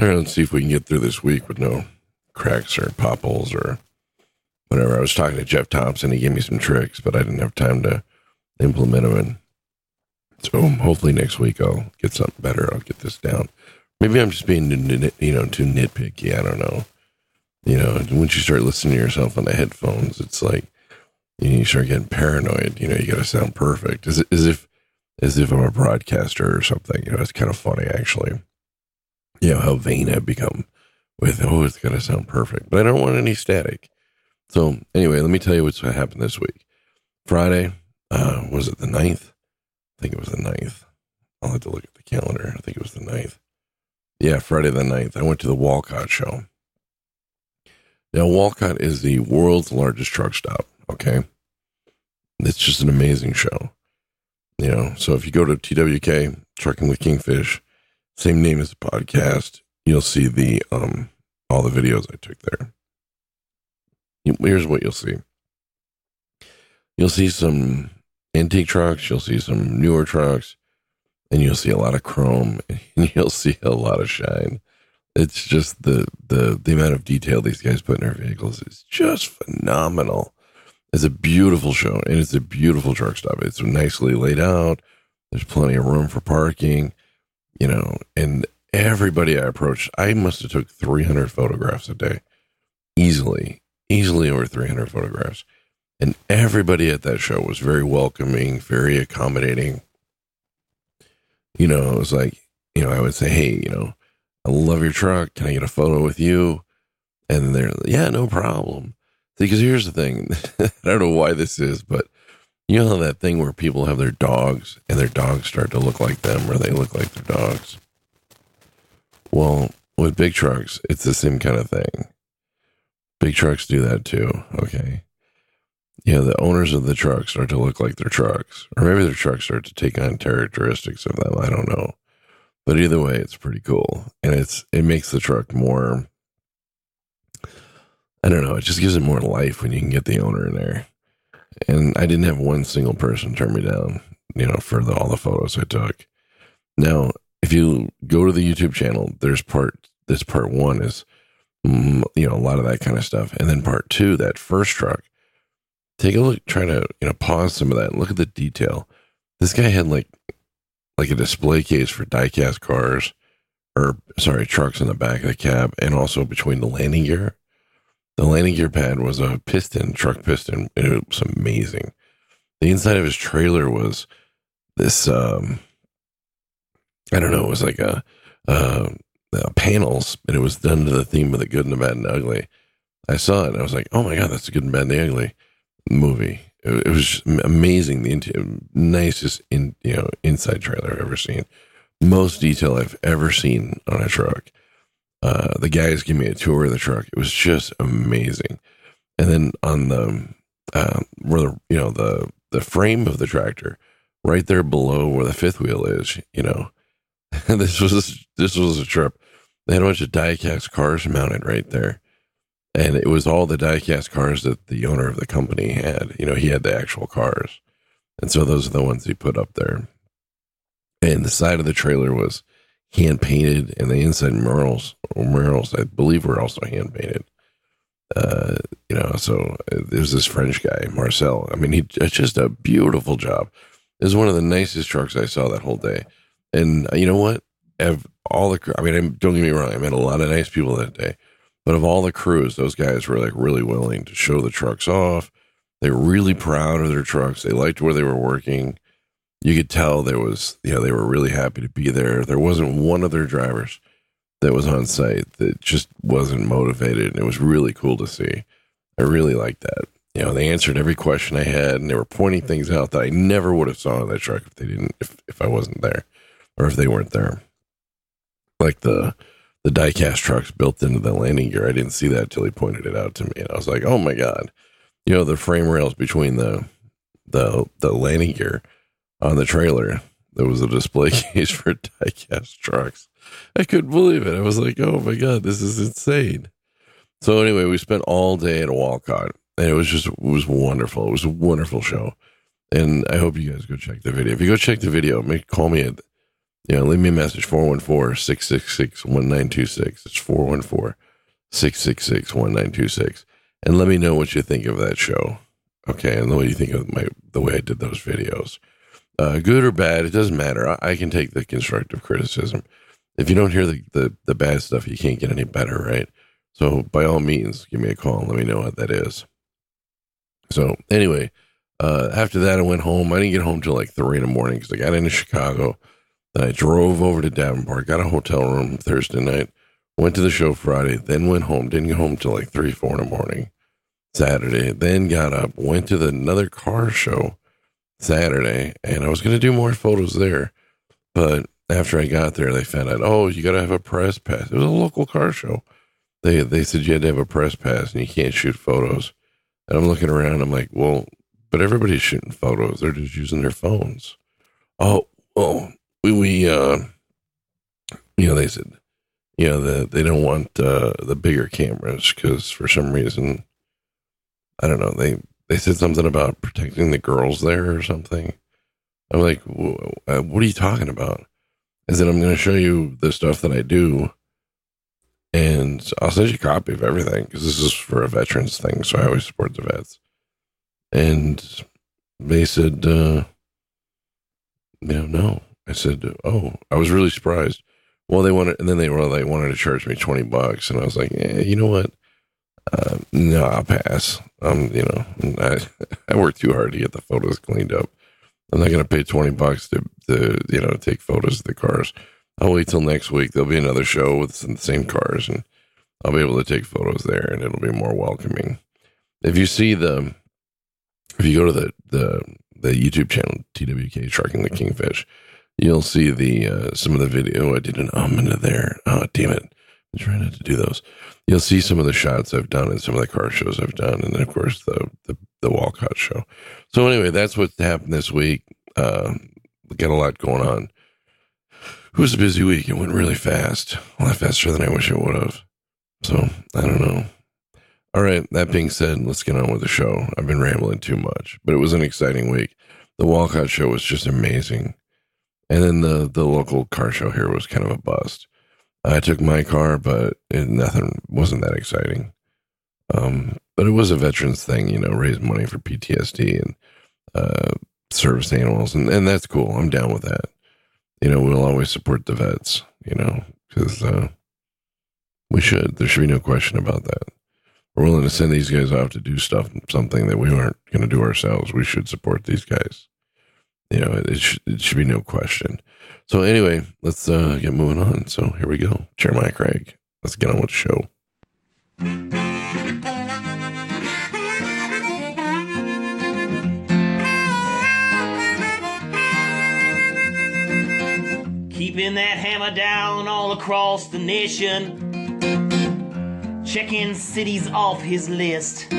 All right, let's see if we can get through this week with no cracks or popples or whatever. I was talking to Jeff Thompson. He gave me some tricks, but I didn't have time to implement them. And so hopefully next week I'll get something better. I'll get this down. Maybe I'm just being, you know, too nitpicky. I don't know. You know, once you start listening to yourself on the headphones, it's like you, start getting paranoid. You know, you got to sound perfect, as if as if I'm a broadcaster or something. You know, it's kind of funny actually. You know how vain I've become with oh, it's to sound perfect, but I don't want any static. So anyway, let me tell you what's happened this week. Friday, uh, was it the 9th? I think it was the 9th. I'll have to look at the calendar. I think it was the 9th. Yeah, Friday the 9th. I went to the Walcott show. Now, Walcott is the world's largest truck stop. Okay. It's just an amazing show. You know, so if you go to TWK, Trucking with Kingfish, same name as the podcast, you'll see the, um, all the videos I took there. Here's what you'll see. You'll see some antique trucks, you'll see some newer trucks, and you'll see a lot of chrome and you'll see a lot of shine. It's just the the the amount of detail these guys put in their vehicles is just phenomenal. It's a beautiful show and it's a beautiful truck stop. It's nicely laid out. There's plenty of room for parking, you know, and everybody I approached, I must have took 300 photographs a day. Easily, easily over 300 photographs. And everybody at that show was very welcoming, very accommodating. You know, it was like, you know, I would say, hey, you know, I love your truck. Can I get a photo with you? And they're, yeah, no problem. Because here's the thing I don't know why this is, but you know that thing where people have their dogs and their dogs start to look like them or they look like their dogs? Well, with big trucks, it's the same kind of thing. Big trucks do that too. Okay. Yeah, the owners of the trucks start to look like their trucks, or maybe their trucks start to take on characteristics of them. I don't know. But either way, it's pretty cool, and it's it makes the truck more. I don't know. It just gives it more life when you can get the owner in there. And I didn't have one single person turn me down, you know, for the, all the photos I took. Now, if you go to the YouTube channel, there's part. This part one is, mm, you know, a lot of that kind of stuff, and then part two, that first truck. Take a look. Try to you know pause some of that. Look at the detail. This guy had like like a display case for diecast cars or sorry, trucks in the back of the cab and also between the landing gear. The landing gear pad was a piston, truck piston. It was amazing. The inside of his trailer was this um I don't know, it was like a uh, uh, panels and it was done to the theme of the good and the bad and the ugly. I saw it and I was like, "Oh my god, that's a good and bad and the ugly movie." It, it was amazing. The nicest in you know inside trailer I've ever seen. Most detail I've ever seen on a truck. Uh, the guys gave me a tour of the truck. It was just amazing. And then on the uh, where the you know the the frame of the tractor, right there below where the fifth wheel is, you know, this was this was a trip. They had a bunch of diecast cars mounted right there and it was all the diecast cars that the owner of the company had. You know, he had the actual cars, and so those are the ones he put up there. And the side of the trailer was hand painted, and the inside murals, or murals, I believe, were also hand painted. Uh, you know, so uh, there's this French guy, Marcel. I mean, he it's just a beautiful job. It was one of the nicest trucks I saw that whole day. And uh, you know what? Of all the, I mean, don't get me wrong, I met a lot of nice people that day but of all the crews, those guys were like really willing to show the trucks off. They were really proud of their trucks. They liked where they were working. You could tell there was, you know, they were really happy to be there. There wasn't one of their drivers that was on site that just wasn't motivated. And it was really cool to see. I really liked that. You know, they answered every question I had and they were pointing things out that I never would have saw in that truck if they didn't, if, if I wasn't there or if they weren't there. Like the, the diecast trucks built into the landing gear. I didn't see that till he pointed it out to me, and I was like, "Oh my god!" You know, the frame rails between the the the landing gear on the trailer. There was a display case for diecast trucks. I couldn't believe it. I was like, "Oh my god, this is insane!" So anyway, we spent all day at Walcott, and it was just it was wonderful. It was a wonderful show, and I hope you guys go check the video. If you go check the video, make call me at you know, leave me a message 414 666 1926. It's 414 666 1926. And let me know what you think of that show. Okay. And what you think of my the way I did those videos. Uh, good or bad, it doesn't matter. I, I, can take the constructive criticism. If you don't hear the, the, the bad stuff, you can't get any better, right? So by all means, give me a call and let me know what that is. So anyway, uh, after that, I went home. I didn't get home till like three in the morning because I got into Chicago. Then I drove over to Davenport, got a hotel room Thursday night, went to the show Friday, then went home. Didn't get home till like three, four in the morning Saturday. Then got up, went to the, another car show Saturday, and I was going to do more photos there. But after I got there, they found out, oh, you got to have a press pass. It was a local car show. They they said you had to have a press pass and you can't shoot photos. And I'm looking around. I'm like, well, but everybody's shooting photos. They're just using their phones. Oh, oh, we we uh, you know, they said, you know, the, they don't want uh, the bigger cameras because for some reason, I don't know. They they said something about protecting the girls there or something. I'm like, uh, what are you talking about? I said, I'm going to show you the stuff that I do. And I'll send you a copy of everything because this is for a veterans thing. So I always support the vets. And they said, uh, no. I said, oh, I was really surprised. Well, they wanted, and then they were like, wanted to charge me 20 bucks. And I was like, yeah, you know what? Uh, no, I'll pass. Um, you know, I, I worked too hard to get the photos cleaned up. I'm not going to pay 20 bucks to, to, you know, take photos of the cars. I'll wait till next week. There'll be another show with the same cars and I'll be able to take photos there and it'll be more welcoming. If you see the, if you go to the, the, the YouTube channel, TWK Trucking the Kingfish, you'll see the, uh, some of the video. I did an um there. Oh, damn it. I'm trying not to do those you'll see some of the shots I've done and some of the car shows I've done, and then of course the the, the Walcott show. So anyway, that's what happened this week. Uh, got a lot going on. It was a busy week. It went really fast, a lot faster than I wish it would have. So I don't know. All right. That being said, let's get on with the show. I've been rambling too much, but it was an exciting week. The Walcott show was just amazing, and then the the local car show here was kind of a bust. I took my car, but it, nothing wasn't that exciting. Um, but it was a veterans thing, you know, raise money for PTSD and uh, service animals, and, and that's cool. I'm down with that. You know, we'll always support the vets, you know, because uh, we should. There should be no question about that. We're willing to send these guys off to do stuff, something that we aren't going to do ourselves. We should support these guys. You know, it, sh- it should be no question. So anyway, let's uh, get moving on. So here we go. Jeremiah Craig. Let's get on with the show. Keeping that hammer down all across the nation. Checking cities off his list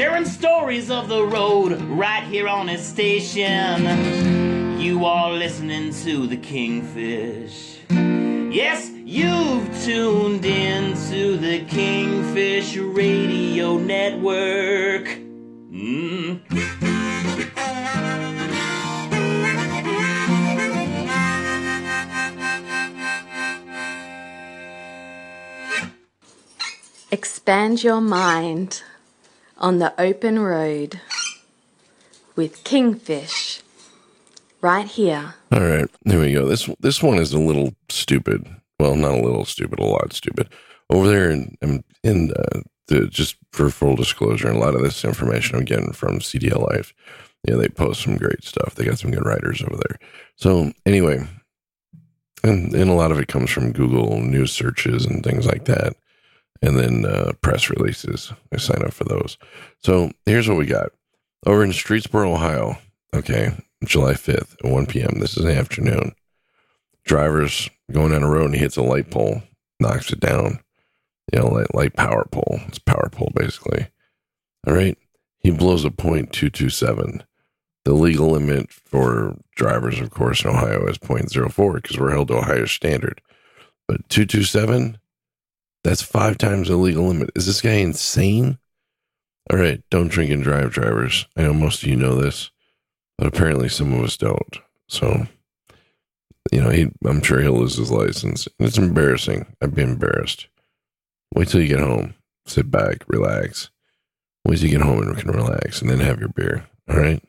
sharing stories of the road right here on his station. You are listening to the Kingfish. Yes, you've tuned in to the Kingfish Radio Network. Mm. Expand your mind on the open road with Kingfish right here. All right, here we go. This this one is a little stupid. Well, not a little stupid, a lot stupid. Over there in in, in uh, the, just for full disclosure, a lot of this information I'm getting from CDL Life. Yeah, they post some great stuff. They got some good writers over there. So anyway, and and a lot of it comes from Google news searches and things like that, and then uh, press releases. I sign up for those. So here's what we got over in Streetsboro, Ohio. Okay, July 5th at 1 p.m. This is afternoon. Driver's going down a road and he hits a light pole, knocks it down. You know, light, light power pole. It's power pole, basically. All right. He blows a .227. The legal limit for drivers, of course, in Ohio is .04 because we're held to a higher standard. But 227, that's five times the legal limit. Is this guy insane? All right. Don't drink and drive, drivers. I know most of you know this but apparently some of us don't. So you know, he, I'm sure he'll lose his license. It's embarrassing. I'd be embarrassed. Wait till you get home. Sit back, relax. Wait till you get home and can relax, and then have your beer. All right.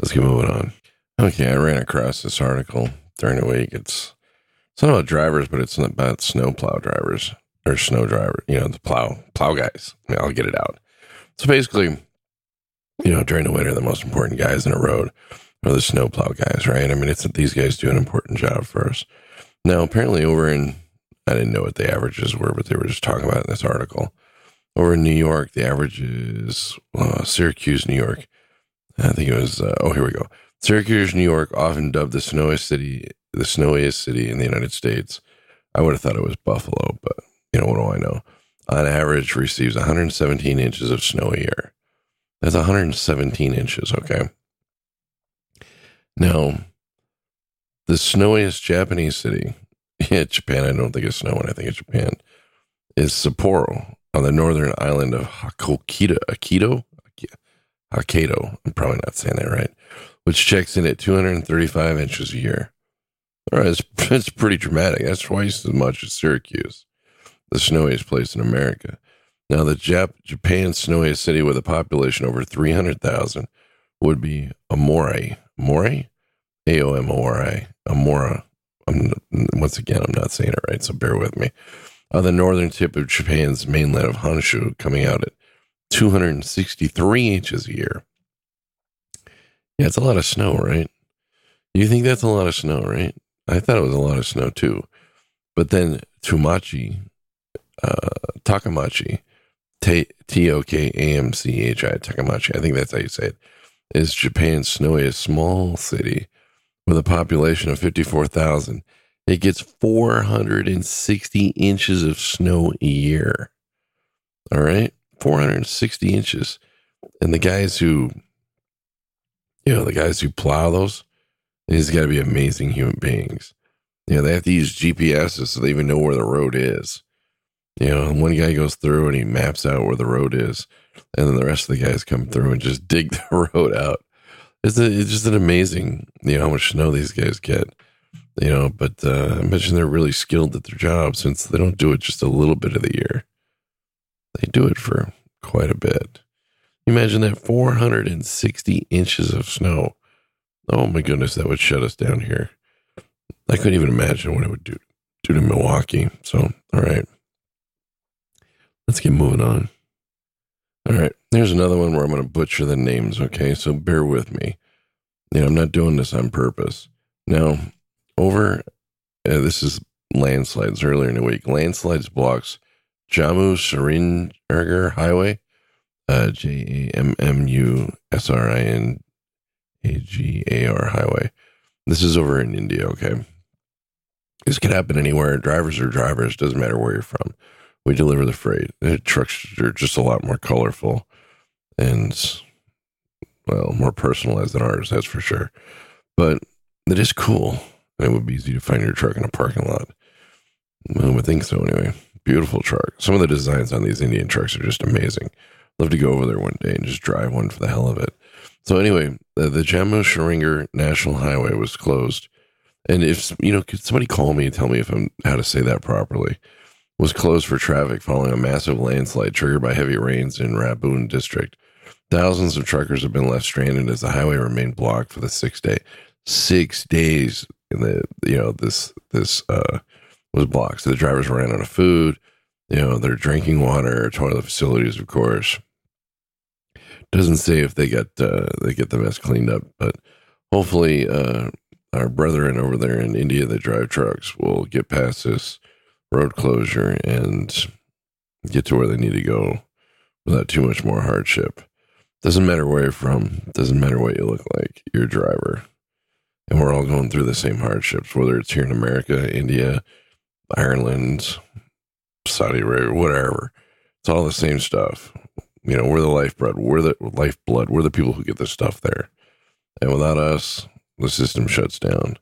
Let's get moving on. Okay, I ran across this article during the week. It's it's not about drivers, but it's about snowplow drivers or snow driver. You know, the plow plow guys. I'll get it out. So basically, you know, during the winter, the most important guys in a road are the snow plow guys, right? I mean, it's these guys do an important job for us. Now, apparently, over in I didn't know what the averages were, but they were just talking about in this article. Over in New York, the average is uh, Syracuse, New York. I think it was. Uh, oh, here we go. Syracuse, New York, often dubbed the snowiest city, the snowiest city in the United States. I would have thought it was Buffalo, but you know what do I know? On average, receives 117 inches of snow a year. That's 117 inches. Okay. Now, the snowiest Japanese city, Japan, I don't think it's snowing, I think it's Japan, is Sapporo on the northern island of. Hokkaido? Hokkaido. I'm probably not saying that right, which checks in at 235 inches a year. All right, it's, it's pretty dramatic. That's twice as much as Syracuse, the snowiest place in America. Now, the Jap- Japan's snowiest city with a population over 300,000 would be Amore. Amore? A O M O R I. Amora. I'm, once again, I'm not saying it right, so bear with me. On the northern tip of Japan's mainland of Honshu, coming out at 263 inches a year. Yeah, it's a lot of snow, right? You think that's a lot of snow, right? I thought it was a lot of snow too. But then Tumachi, uh, Takamachi, T O K A M C H I, Takamachi, I think that's how you say it, is Japan's snowiest small city with a population of 54,000. It gets 460 inches of snow a year. All right. 460 inches. And the guys who, you know, the guys who plow those, these got to be amazing human beings. You know, they have to use GPSs so they even know where the road is. You know, one guy goes through and he maps out where the road is, and then the rest of the guys come through and just dig the road out. It's, a, it's just an amazing, you know, how much snow these guys get. You know, but uh, I mentioned they're really skilled at their job since they don't do it just a little bit of the year. They do it for quite a bit. Imagine that 460 inches of snow. Oh my goodness, that would shut us down here. I couldn't even imagine what it would do, do to Milwaukee. So, all right. Let's get moving on. All right. There's another one where I'm going to butcher the names. Okay. So bear with me. You know, I'm not doing this on purpose. Now, over, uh, this is landslides earlier in the week. Landslides blocks Jammu Srinagar Highway, uh, J A M M U S R I N A G A R Highway. This is over in India, okay? This could happen anywhere. Drivers are drivers, doesn't matter where you're from. We deliver the freight. The trucks are just a lot more colorful and, well, more personalized than ours, that's for sure. But it is cool. And it would be easy to find your truck in a parking lot. I would think so, anyway. Beautiful truck. Some of the designs on these Indian trucks are just amazing. Love to go over there one day and just drive one for the hell of it. So anyway, the, the Jammu Srinagar National Highway was closed, and if you know, could somebody call me and tell me if I'm how to say that properly? Was closed for traffic following a massive landslide triggered by heavy rains in Rampur district. Thousands of truckers have been left stranded as the highway remained blocked for the six day six days. In the you know this this uh was blocked. So the drivers ran out of food. You know, their drinking water, toilet facilities, of course. Doesn't say if they get uh, they get the mess cleaned up, but hopefully, uh, our brethren over there in India that drive trucks will get past this road closure and get to where they need to go without too much more hardship. Doesn't matter where you're from. Doesn't matter what you look like. You're a driver, and we're all going through the same hardships, whether it's here in America, India, Ireland, Saudi Arabia, whatever. It's all the same stuff. You know, we're the lifeblood. We're the lifeblood. We're the people who get this stuff there. And without us, the system shuts down.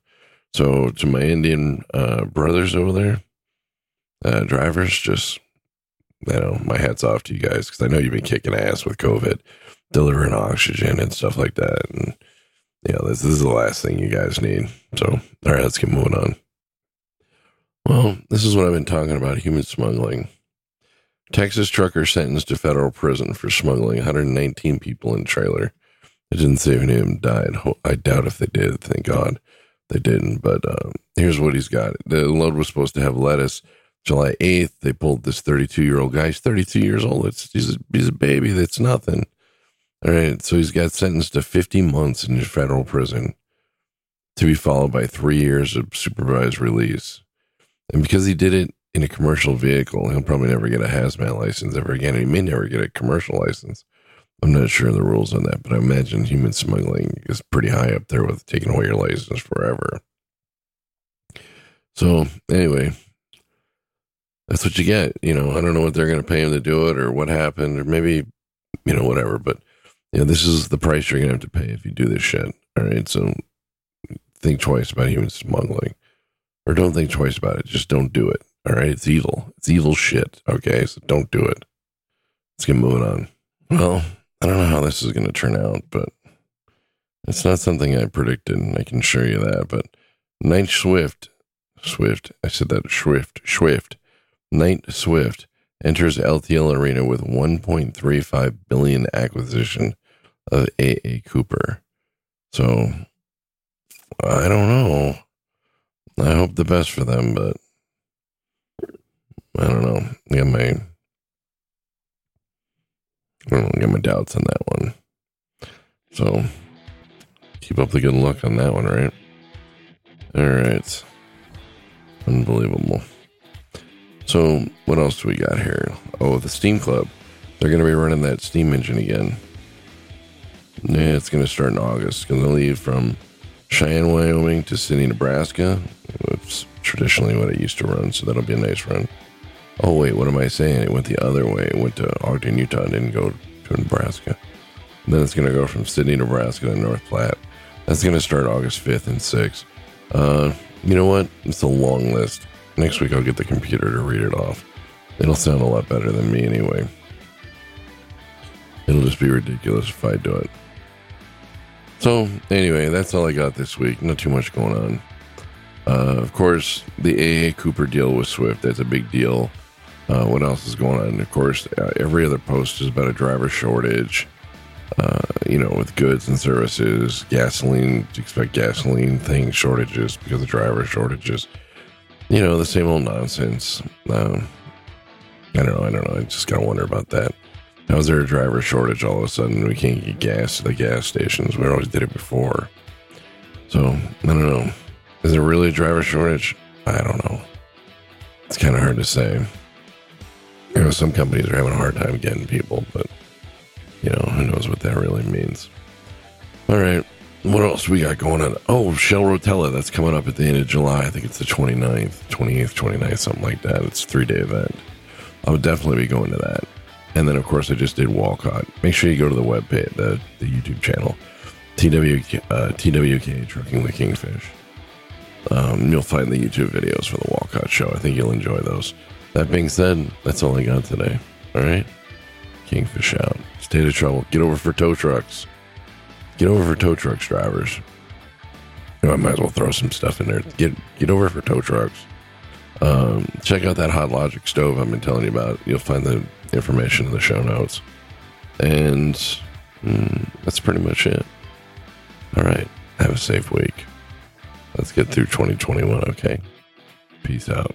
So, to my Indian uh, brothers over there, uh, drivers, just, you know, my hat's off to you guys because I know you've been kicking ass with COVID, delivering oxygen and stuff like that. And, yeah, this, this is the last thing you guys need. So, all right, let's get moving on. Well, this is what I've been talking about human smuggling. Texas trucker sentenced to federal prison for smuggling 119 people in trailer. It didn't say if any of them died. I doubt if they did. Thank God they didn't. But uh, here's what he's got. The load was supposed to have lettuce. July 8th, they pulled this 32 year old guy. He's 32 years old. It's, he's, a, he's a baby. That's nothing. All right. So he's got sentenced to 50 months in federal prison to be followed by three years of supervised release. And because he did it in a commercial vehicle, he'll probably never get a hazmat license ever again. He may never get a commercial license. I'm not sure the rules on that, but I imagine human smuggling is pretty high up there with taking away your license forever. So, anyway, that's what you get. You know, I don't know what they're going to pay him to do it or what happened or maybe, you know, whatever. But, you know, this is the price you're going to have to pay if you do this shit. All right. So think twice about human smuggling or don't think twice about it. Just don't do it. All right. It's evil. It's evil shit. Okay. So don't do it. Let's get moving on. Well, I don't know how this is going to turn out, but it's not something I predicted. And I can assure you that. But Knight Swift, Swift, I said that Swift, Swift, Knight Swift enters LTL Arena with 1.35 billion acquisition of AA Cooper. So I don't know. I hope the best for them, but I don't know. Got my I don't got my doubts on that one. So keep up the good luck on that one, right? All right. Unbelievable. So what else do we got here? Oh, the Steam Club. They're going to be running that Steam engine again. Yeah, it's going to start in August. It's going to leave from Cheyenne, Wyoming to Sidney, Nebraska. It's traditionally what it used to run, so that'll be a nice run. Oh, wait, what am I saying? It went the other way. It went to Ogden, Utah, and didn't go to Nebraska. And then it's going to go from Sidney, Nebraska to North Platte. That's going to start August 5th and 6th. Uh, you know what? It's a long list. Next week, I'll get the computer to read it off. It'll sound a lot better than me anyway. It'll just be ridiculous if I do it. So, anyway, that's all I got this week. Not too much going on. Uh, of course, the AA Cooper deal with Swift, that's a big deal. Uh, what else is going on? Of course, uh, every other post is about a driver shortage, uh, you know, with goods and services, gasoline, expect gasoline things, shortages because of driver shortages. You know, the same old nonsense. Um, I don't know. I don't know. I just got to wonder about that. How is there a driver shortage all of a sudden? We can't get gas at the gas stations. We always did it before. So, I don't know. Is there really a driver shortage? I don't know. It's kind of hard to say. You know, some companies are having a hard time getting people, but, you know, who knows what that really means. All right. What else we got going on? Oh, Shell Rotella. That's coming up at the end of July. I think it's the 29th, 28th, 29th, something like that. It's a three day event. I would definitely be going to that. And then, of course, I just did Walcott. Make sure you go to the web page, the, the YouTube channel, TWK, uh, TWK Trucking the Kingfish. Um, you'll find the YouTube videos for the Walcott show. I think you'll enjoy those. That being said, that's all I got today. All right? Kingfish out. State of trouble. Get over for tow trucks. Get over for tow trucks drivers. You know, I might as well throw some stuff in there. Get get over for tow trucks. Um, check out that Hot Logic stove I've been telling you about. You'll find the information in the show notes. And mm, that's pretty much it. All right. Have a safe week. Let's get through 2021, okay? Peace out.